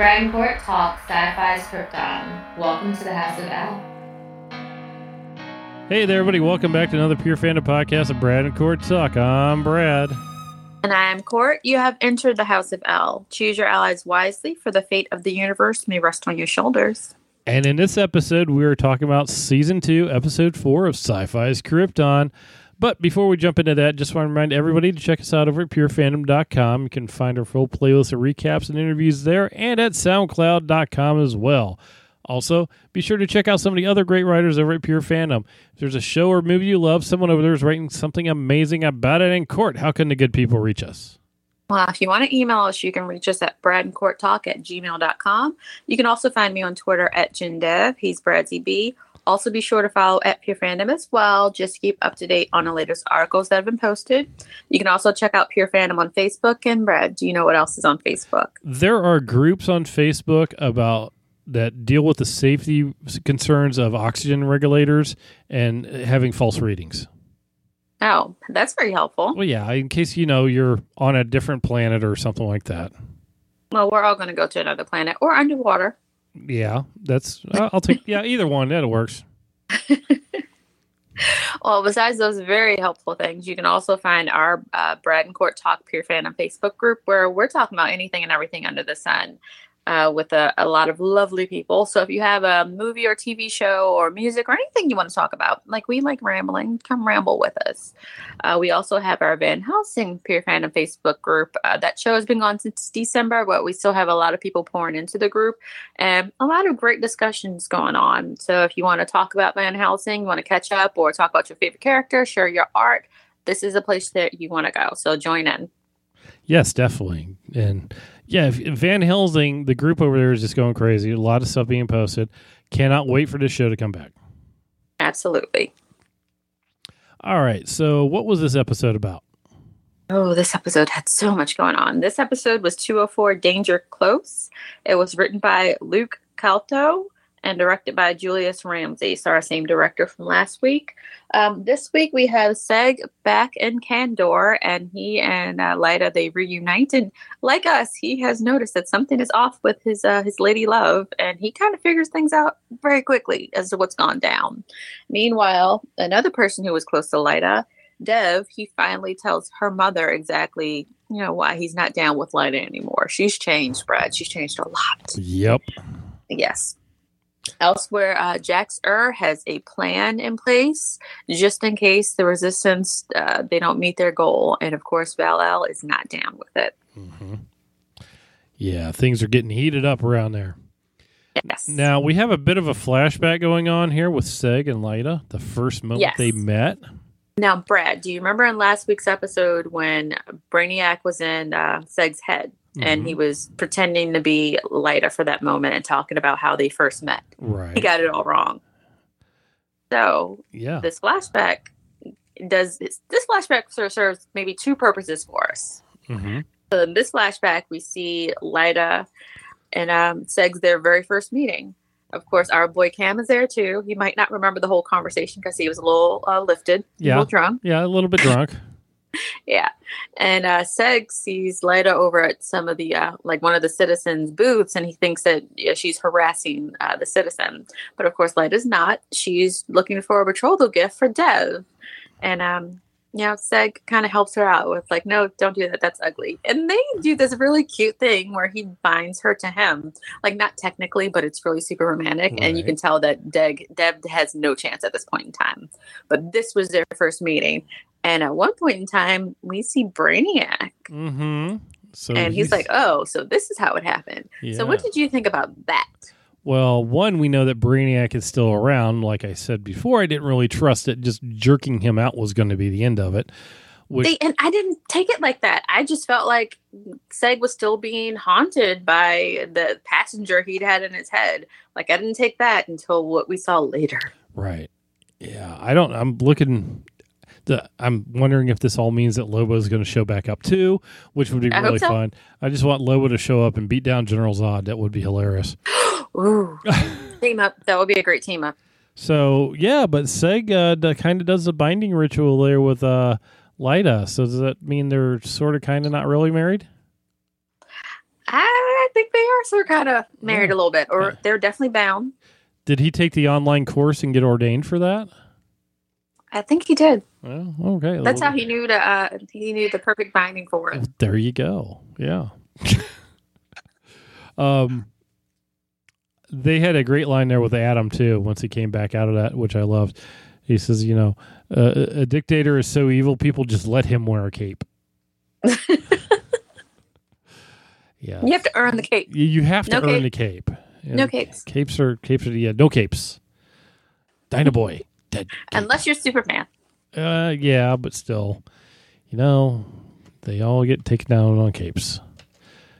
Brad and Court Talk Sci-Fi's Krypton. Welcome to the House of El. Hey there, everybody. Welcome back to another Pure Fandom podcast of Brad and Court Talk. I'm Brad. And I'm Court. You have entered the House of El. Choose your allies wisely, for the fate of the universe may rest on your shoulders. And in this episode, we are talking about season two, episode four of Sci Fi's Krypton. But before we jump into that, just want to remind everybody to check us out over at purefandom.com. You can find our full playlist of recaps and interviews there and at soundcloud.com as well. Also, be sure to check out some of the other great writers over at Pure Fandom. If there's a show or movie you love, someone over there is writing something amazing about it in court. How can the good people reach us? Well, if you want to email us, you can reach us at bradandcourttalk at gmail.com. You can also find me on Twitter at JinDev. He's BradZB. Also, be sure to follow at Pure Fandom as well, just to keep up to date on the latest articles that have been posted. You can also check out Pure Fandom on Facebook. And Brad, do you know what else is on Facebook? There are groups on Facebook about that deal with the safety concerns of oxygen regulators and having false readings. Oh, that's very helpful. Well, yeah, in case you know you're on a different planet or something like that. Well, we're all going to go to another planet or underwater. Yeah, that's I'll take yeah either one that works. well, besides those very helpful things, you can also find our uh, Brad and Court Talk Pure Fandom Facebook group where we're talking about anything and everything under the sun uh, with a, a, lot of lovely people. So if you have a movie or TV show or music or anything you want to talk about, like we like rambling, come ramble with us. Uh, we also have our Van Helsing Pure Fandom Facebook group. Uh, that show has been gone since December, but we still have a lot of people pouring into the group and a lot of great discussions going on. So if you want to talk about Van Helsing, you want to catch up or talk about your favorite character, share your art, this is a place that you want to go. So join in. Yes, definitely. And yeah, Van Helsing, the group over there is just going crazy. A lot of stuff being posted. Cannot wait for this show to come back. Absolutely. All right. So, what was this episode about? Oh, this episode had so much going on. This episode was 204 Danger Close. It was written by Luke Kalteux and directed by Julius Ramsay, so our same director from last week. Um, this week we have Seg back in Kandor, and he and uh, they reunite. And like us, he has noticed that something is off with his uh, his lady love, and he kind of figures things out very quickly as to what's gone down. Meanwhile, another person who was close to Lyta, Dev, he finally tells her mother exactly you know why he's not down with Lyta anymore. She's changed, Brad. She's changed a lot. Yep. Yes. Elsewhere, uh, Jax Ur has a plan in place just in case the resistance uh, they don't meet their goal, and of course, Val-El is not down with it. Mm-hmm. Yeah, things are getting heated up around there. Yes. Now we have a bit of a flashback going on here with Seg and Lyta, the first moment yes. they met. Now, Brad, do you remember in last week's episode when Brainiac was in uh, Seg's head? Mm-hmm. and he was pretending to be Lyta for that moment and talking about how they first met. Right. He got it all wrong. So yeah, this flashback does this, flashback serves maybe two purposes for us. Mm-hmm. So in this flashback, we see Lyta and um, Segs their very first meeting. Of course, our boy Cam is there too. He might not remember the whole conversation because he was a little uh, lifted, yeah, a little drunk. Yeah, a little bit drunk. yeah. And uh, Seg sees Lyta over at some of the, uh, like one of the citizens' booths, and he thinks that yeah, she's harassing uh, the citizen. But of course, Lyta's not. She's looking for a betrothal gift for Dev. And, um, you know, Seg kind of helps her out with, like, no, don't do that. That's ugly. And they do this really cute thing where he binds her to him. Like, not technically, but it's really super romantic. Right. And you can tell that Deg, Dev has no chance at this point in time. But this was their first meeting. And at one point in time, we see Brainiac. Mm-hmm. So and he's, like, "Oh, so this is how it happened." Yeah. So, what did you think about that? Well, one, we know that Brainiac is still around. Like I said before, I didn't really trust that just jerking him out was going to be the end of it. Which, they, and I didn't take it like that. I just felt like Seg was still being haunted by the passenger he'd had in his head. Like I didn't take that until what we saw later. Right. Yeah, I don't. I'm looking I'm wondering if this all means that Lobo is going to show back up too, which would be I really so. fun. I just want Lobo to show up and beat down General Zod. That would be hilarious. Ooh, team up. That would be a great team up. So yeah, but Seg uh, kind of does the binding ritual there with uh, Lyta. So does that mean they're sort of kind of not really married? I think they are sort of kind of married Yeah. a little bit, or Yeah. they're definitely bound. Did he take the online course and get ordained for that? I think he did. Well, okay. That's how he knew to. Uh, he knew the perfect binding for it. there you go. Yeah. um, they had a great line there with Adam too. Once he came back out of that, which I loved. He says, "You know, uh, a dictator is so evil, people just let him wear a cape." yeah, You have to earn the cape. you, you have to No earn cape. the cape. Yeah, No capes, Capes are capes are yeah, no capes. Dynaguy dead. unless you're Superman. Uh, yeah, but still, you know, they all get taken down on capes.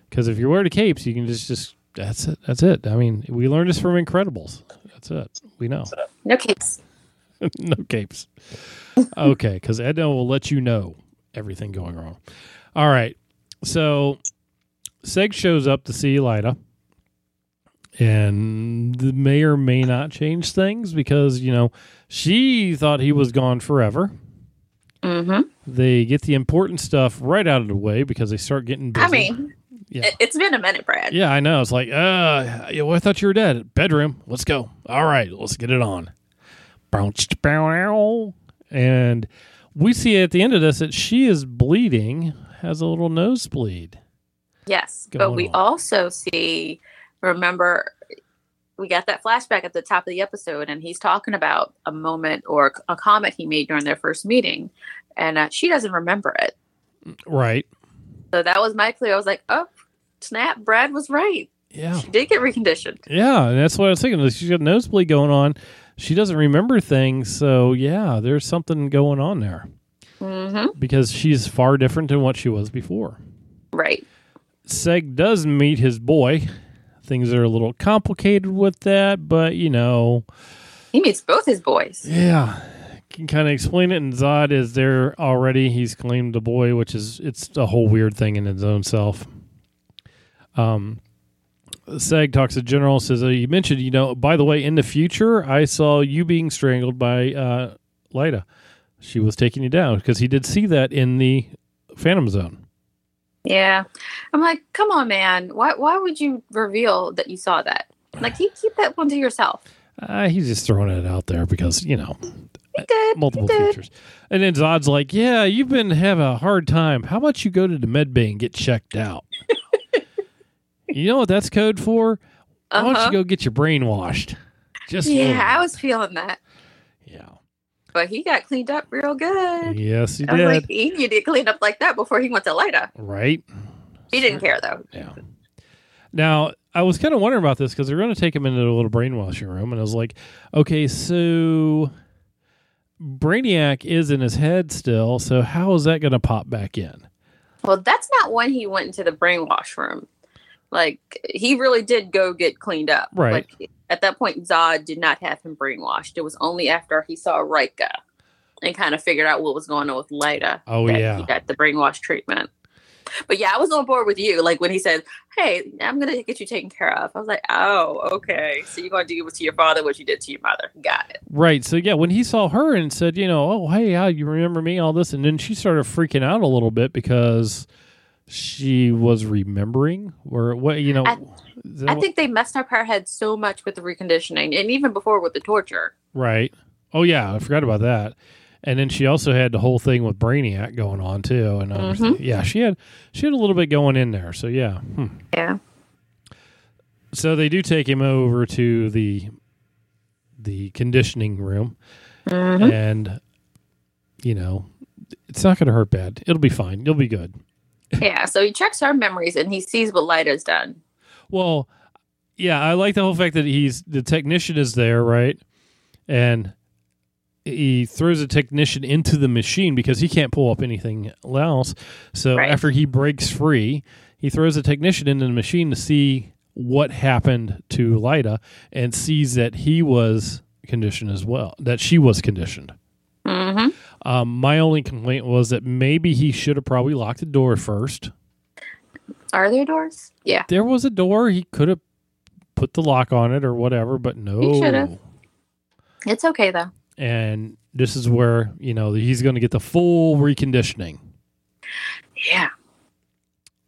Because if you're wearing the capes, you can just just that's it. That's it. I mean, we learned this from Incredibles. That's it. We know. No capes. no capes. Okay, because Edna will let you know everything going wrong. All right. So Seg shows up to see Lyta. And the may or may not change things because, you know, she thought he was gone forever. Mm-hmm. They get the important stuff right out of the way because they start getting busy. I mean, yeah. it, it's been a minute, Brad. Yeah, I know. It's like, uh, well, I thought you were dead. Bedroom. Let's go. All right, let's get it on. And we see at the end of this that she is bleeding, has a little nosebleed. Yes, but we on. also see. Remember, we got that flashback at the top of the episode, and he's talking about a moment or a comment he made during their first meeting, and uh, she doesn't remember it. Right. So that was my clue. I was like, oh, snap! Brad was right. Yeah. She did get reconditioned. Yeah, and that's what I was thinking. She's got a nosebleed going on. She doesn't remember things, so yeah, there's something going on there Mm-hmm. because she's far different than what she was before. Right. Seg does meet his boy. Things are a little complicated with that, but you know, He meets both his boys. yeah, can kind of explain it. And Zod is there already. He's claimed the boy, which is it's a whole weird thing in its own self. Um, Seg talks to General. Says uh, you mentioned, you know, by the way, in the future, I saw you being strangled by uh, Lyta. She was taking you down because he did see that in the Phantom Zone. Yeah. I'm like, come on, man. Why why would you reveal that you saw that? Like, you keep that one to yourself. Uh, he's just throwing it out there because you know did. multiple features. And then Zod's like, "Yeah, you've been having a hard time. How about you go to the med bay and get checked out? you know what that's code for? Why don't Uh-huh. you go get your brain washed? Just Yeah, I was feeling that. yeah. But he got cleaned up real good. Yes, he I was did. like, he needed to clean up like that before he went to Lyta. right? He didn't care though. Yeah. Now, I was kind of wondering about this because they're going to take him into a little brainwashing room, and I was like, okay, so Brainiac is in his head still, so how is that going to pop back in? Well, that's not when he went into the brainwash room. Like he really did go get cleaned up. Right. Like at that point, Zod did not have him brainwashed. It was only after he saw Rika and kind of figured out what was going on with Lyta. Oh, that yeah. he got the brainwash treatment. But yeah, I was on board with you. Like when he said, "Hey, I'm gonna get you taken care of," I was like, "Oh, okay. So you're gonna do to your father what you did to your mother. Got it." Right. So yeah, when he saw her and said, you know, oh hey, how you remember me, all this, and then she started freaking out a little bit because she was remembering or what you know. I- I think they messed up her head so much with the reconditioning, and even before with the torture. right. Oh yeah, I forgot about that. And then she also had the whole thing with Brainiac going on too, and Mhm. yeah, she had she had a little bit going in there. So yeah. Hmm. Yeah. So they do take him over to the the conditioning room, Mhm. and you know, it's not going to hurt bad. It'll be fine. You'll be good. yeah. So he checks her memories and he sees what Lyta's done. Well, yeah, I like the whole fact that he's the technician is there, right? And he throws a technician into the machine because he can't pull up anything else. So Right. after he breaks free, he throws a technician into the machine to see what happened to Lyta and sees that he was conditioned as well, that she was conditioned. hmm Um, my only complaint was that maybe he should have probably locked the door first. Are there doors? Yeah. there was a door. He could have put the lock on it or whatever, but no. He should've. It's okay though. And this is where, you know, he's going to get the full reconditioning. Yeah.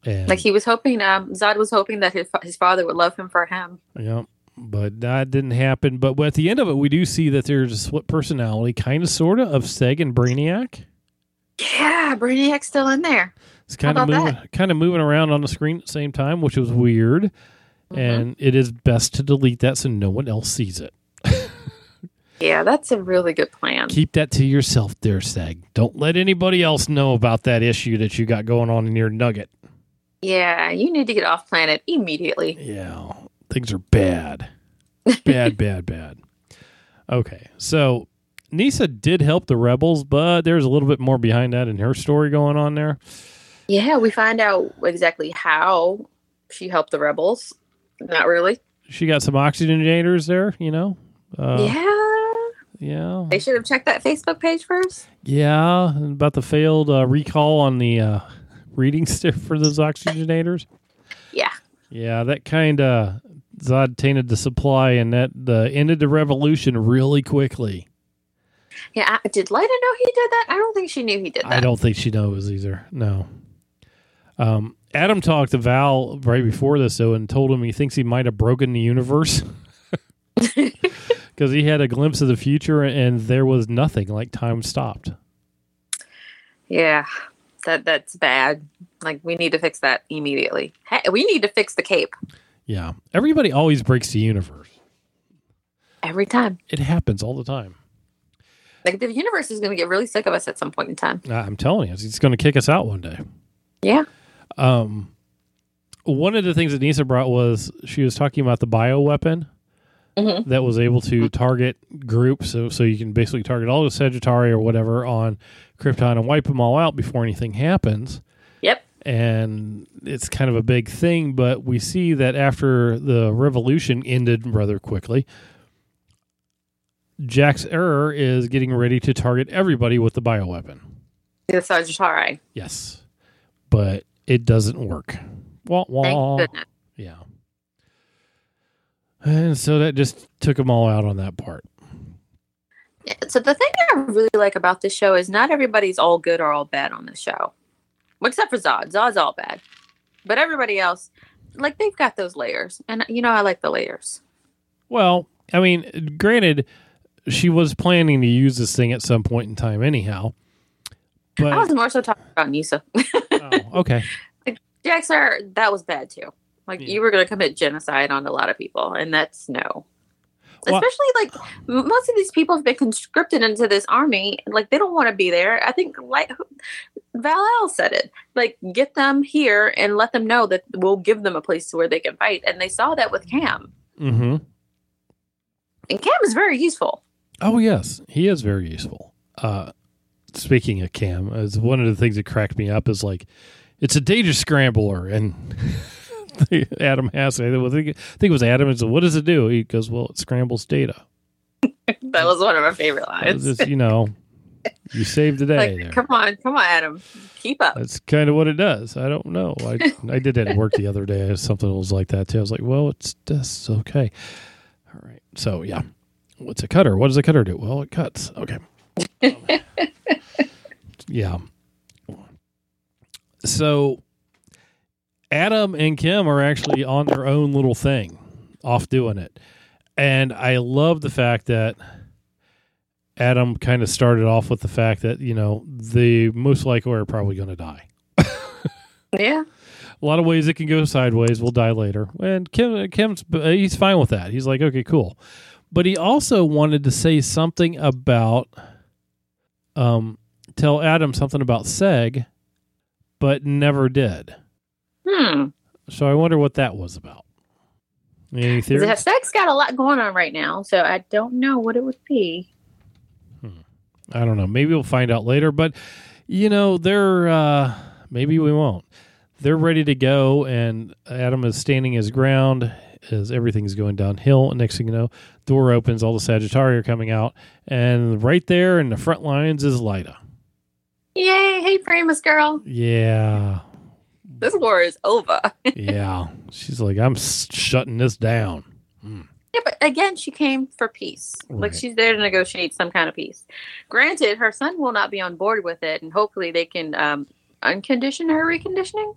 And Like he was hoping, um, Zod was hoping that his, his father would love him for him. Yeah, but that didn't happen. But at the end of it, we do see that there's a split personality, kind of, sort of, of Seg and Brainiac. Yeah, Brainiac's still in there. It's kind of moving, kind of moving around on the screen at the same time, which was weird. Mhm. And it is best to delete that so no one else sees it. Yeah, that's a really good plan. Keep that to yourself, there, Seg. Don't let anybody else know about that issue that you got going on in your nugget. Yeah, you need to get off planet immediately. Yeah, things are bad. Bad, bad, bad. Okay, so Nyssa did help the rebels, but there's a little bit more behind that in her story going on there. Yeah, we find out exactly how she helped the rebels. Not really. She got some oxygenators there, you know. Uh, yeah. yeah, They should have checked that Facebook page first. yeah. About the failed uh, recall on the uh, reading stick for those oxygenators. Yeah. Yeah, that kind of Zod tainted the supply, and that uh, ended the revolution really quickly. Yeah. I- Did Lyta know he did that? I don't think she knew he did that. I don't think she knows either. No. Um, Adam talked to Val right before this though, and told him he thinks he might have broken the universe because he had a glimpse of the future and there was nothing. Like time stopped. Yeah. That that's bad. Like we need to fix that immediately. Hey, we need to fix the cape Yeah, everybody always breaks the universe. every time. It happens all the time. Like the universe is going to get really sick of us at some point in time. I'm telling you, it's going to kick us out one day. Yeah. Um, one of the things that Nyssa brought was she was talking about the bioweapon Mhm. that was able to target groups. So, so you can basically target all the Sagittari or whatever on Krypton and wipe them all out before anything happens. Yep. And it's kind of a big thing, but we see that after the revolution ended rather quickly, Jax Ur is getting ready to target everybody with the bioweapon. The Sagittari. Yes, but it doesn't work. Wah, wah. Thank goodness. Yeah. And so that just took them all out on that part. Yeah, So the thing I really like about this show is not everybody's all good or all bad on this show, except for Zod. Zod's all bad, but everybody else, like they've got those layers, and you know I like the layers. Well, I mean, granted, she was planning to use this thing at some point in time, anyhow. But I was more so talking about Nyssa. oh, okay, Jax Ur, that was bad too. Like Yeah. you were going to commit genocide on a lot of people, and that's no. Well- Especially like most of these people have been conscripted into this army, like they don't want to be there. I think like Val El said it, like get them here and let them know that we'll give them a place to where they can fight, and they saw that with Cam, mm-hmm. and Cam is very useful. Oh yes, he is very useful. Uh, speaking of Cam, as one of the things that cracked me up is like, it's a data scrambler, and Adam has I think I think it was Adam. And said, "What does it do?" He goes, "Well, it scrambles data." That was one of my favorite lines. just, you know, you saved the day like, come on, come on, Adam, keep up. That's kind of what it does. I don't know. I I did that at work the other day. Something was like that too. I was like, well, it's that's okay. All right. So yeah, what's a cutter? What does a cutter do? Well, it cuts. Okay. yeah. So Adam and Kim are actually on their own little thing, off doing it, and I love the fact that. Adam kind of started off with the fact that you know the most likely are probably going to die. Yeah, A lot of ways it can go sideways. We'll die later, and Kim Kim's uh, he's fine with that. He's like, okay, cool. But he also wanted to say something about, um, tell Adam something about Seg, but never did. hmm. So I wonder what that was about. Any theories? Sex got a lot going on right now, so I don't know what it would be. I don't know. Maybe we'll find out later. But you know, they're uh, maybe we won't. They're ready to go, and Adam is standing his ground as everything's going downhill. Next thing you know, door opens, all the Sagittari are coming out, and right there in the front lines is Lyta. Yay! Hey, famous girl, Yeah, this war is over. yeah. She's like, I'm shutting this down. Yeah, but again, she came for peace. Like she's there to negotiate some kind of peace. Granted, her son will not be on board with it, and hopefully they can um, uncondition her reconditioning.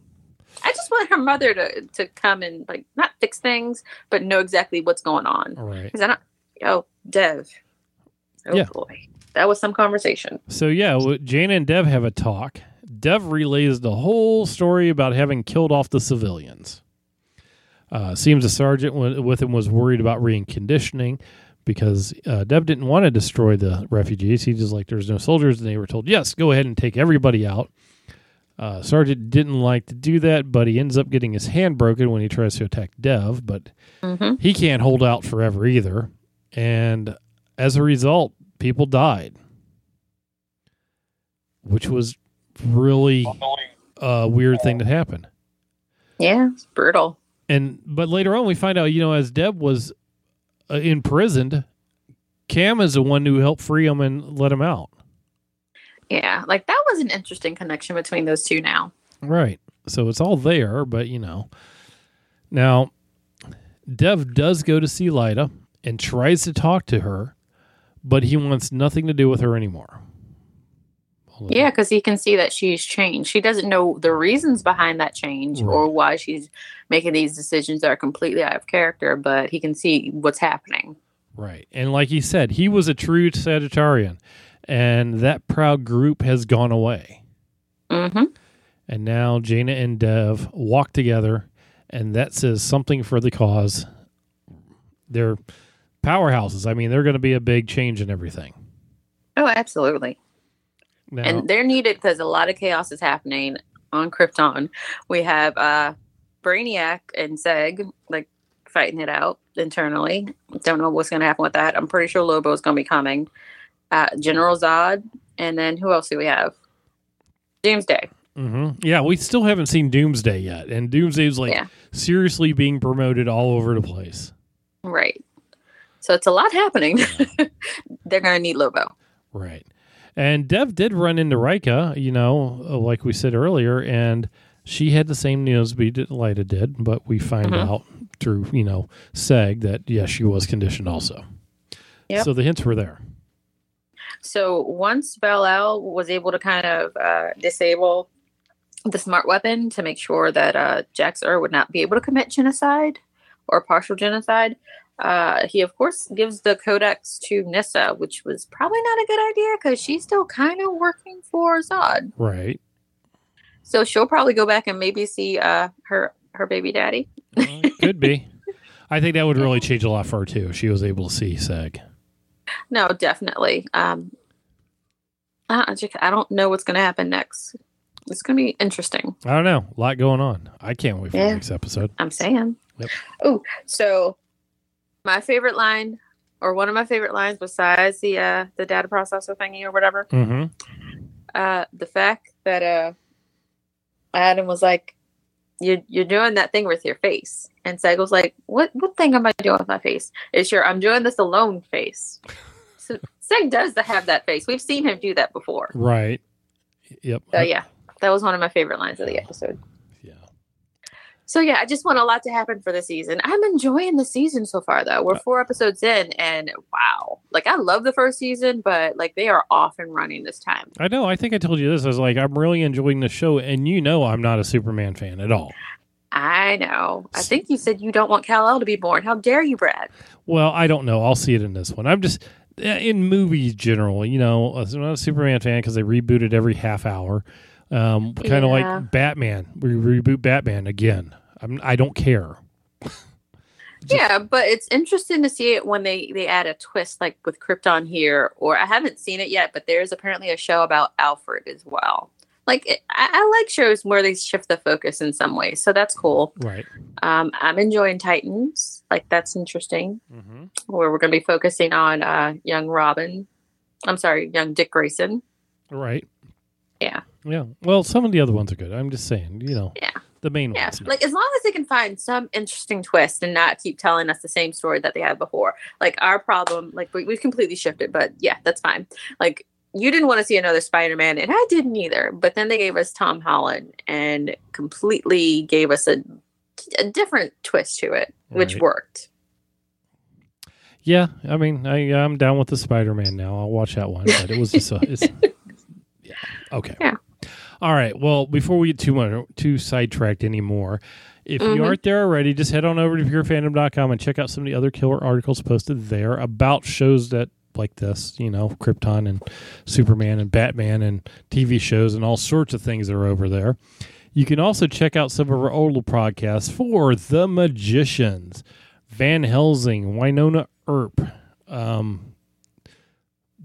I just want her mother to to come and like not fix things, but know exactly what's going on. Right. Because I don't. Oh, Dev. Oh Yeah. boy, that was some conversation. So yeah, Jayna and Dev have a talk. Dev relays the whole story about having killed off the civilians. Uh, seems the sergeant w- with him was worried about reconditioning because uh, Dev didn't want to destroy the refugees. He just like there's no soldiers, and they were told yes, go ahead and take everybody out. Uh, sergeant didn't like to do that, but he ends up getting his hand broken when he tries to attack Dev. But hmm he can't hold out forever either, and as a result, people died, which was really a weird thing to happen. Yeah, it's brutal. And but later on, we find out, you know, as Dev was uh, imprisoned, Cam is the one who helped free him and let him out. Yeah, like that was an interesting connection between those two. Now, Right. So it's all there, but you know. Now, Dev does go to see Lyta and tries to talk to her, but he wants nothing to do with her anymore. Yeah, because he can see that she's changed. She doesn't know the reasons behind that change or why she's making these decisions that are completely out of character, but he can see what's happening. Right. And like he said, he was a true Sagittarian, and that proud group has gone away. hmm And now Jayna and Dev walk together, and that says something for the cause. They're powerhouses. I mean, they're going to be a big change in everything. Oh, absolutely. Now, and they're needed because a lot of chaos is happening on Krypton. We have uh Brainiac and Seg like fighting it out internally. Don't know what's going to happen with that. I'm pretty sure Lobo is going to be coming. Uh, General Zod, and then who else do we have? Doomsday. hmm yeah, we still haven't seen Doomsday yet, and Doomsday's like Yeah. seriously being promoted all over the place. Right. So it's a lot happening. they're going to need Lobo. Right. And Dev did run into Rika, you know, uh, like we said earlier, and she had the same news we did, Lyta did, but we find Mhm. out through, you know, Seg that, yes, she was conditioned also. Yep. So the hints were there. So once Val-El was able to kind of uh, disable the smart weapon to make sure that uh, Jax Ur would not be able to commit genocide or partial genocide, uh, he of course gives the codex to Nyssa, which was probably not a good idea because she's still kind of working for Zod. Right. So she'll probably go back and maybe see uh, her her baby daddy. Well, could be. I think that would really change a lot for her, too, if she was able to see Seg. No, definitely. Um, I, just- I don't know what's going to happen next. It's going to be interesting. I don't know. A lot going on. I can't wait for Yeah. the next episode. I'm saying. Yep. Oh, so my favorite line, or one of my favorite lines, besides the uh, the data processor thingy or whatever, Mm-hmm. uh, the fact that uh, Adam was like, "You're you're doing that thing with your face," and Seg was like, "What what thing am I doing with my face?" It's sure I'm doing this alone face. So Seg does have that face. We've seen him do that before. Right. Yep. So yeah, that was one of my favorite lines of the episode. So yeah, I just want a lot to happen for the season. I'm enjoying the season so far though. We're four episodes in and wow. Like I love the first season, but like they are off and running this time. I know. I think I told you this. I was like, I'm really enjoying the show, and you know, I'm not a Superman fan at all. I know. I think you said you don't want Kal-El to be born. How dare you, Brad? Well, I don't know. I'll see it in this one. I'm just eh, in movies general. You know, I'm not a Superman fan because they rebooted every half hour. Um, kind of Yeah. like Batman. We reboot Batman again. I'm, I don't care. yeah, but it's interesting to see it when they they add a twist like with Krypton here or I haven't seen it yet, but there's apparently a show about Alfred as well. Like it, I, I like shows where they shift the focus in some ways. So that's cool. Right. Um, I'm enjoying Titans. Like that's interesting. Mm-hmm. Where we're going to be focusing on uh, young Robin. I'm sorry, young Dick Grayson. Right. Yeah. Well, some of the other ones are good. I'm just saying. You know. Yeah. The main Yeah, ones. like as long as they can find some interesting twist and not keep telling us the same story that they had before. Like our problem, like we, we've completely shifted, but yeah, that's fine. Like you didn't want to see another Spider-Man, and I didn't either. But then they gave us Tom Holland and completely gave us a, a different twist to it, which Right. worked. Yeah, I mean, I I'm down with the Spider-Man now. I'll watch that one, but it was just a, it's, yeah. Okay. Yeah. All right. Well, before we get too much too sidetracked anymore, if you Mhm. aren't there already, just head on over to purefandom.com and check out some of the other killer articles posted there about shows that like this, you know, Krypton and Superman and Batman and TV shows and all sorts of things that are over there. You can also check out some of our older podcasts for The Magicians, Van Helsing, Wynonna Earp. Um,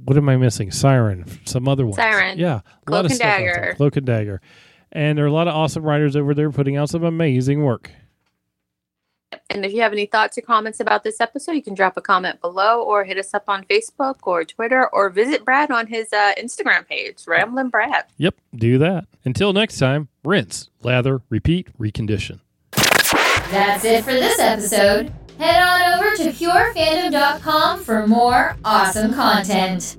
what am I missing? Siren, some other ones. Siren. Yeah. a Cloak lot of and stuff out there. Dagger. Cloak and Dagger. And there are a lot of awesome writers over there putting out some amazing work. And if you have any thoughts or comments about this episode, you can drop a comment below or hit us up on Facebook or Twitter or visit Brad on his uh, Instagram page, Ramblin' Brad. Yep, do that. Until next time, rinse, lather, repeat, recondition. That's it for this episode. Head on over to purefandom.com for more awesome content.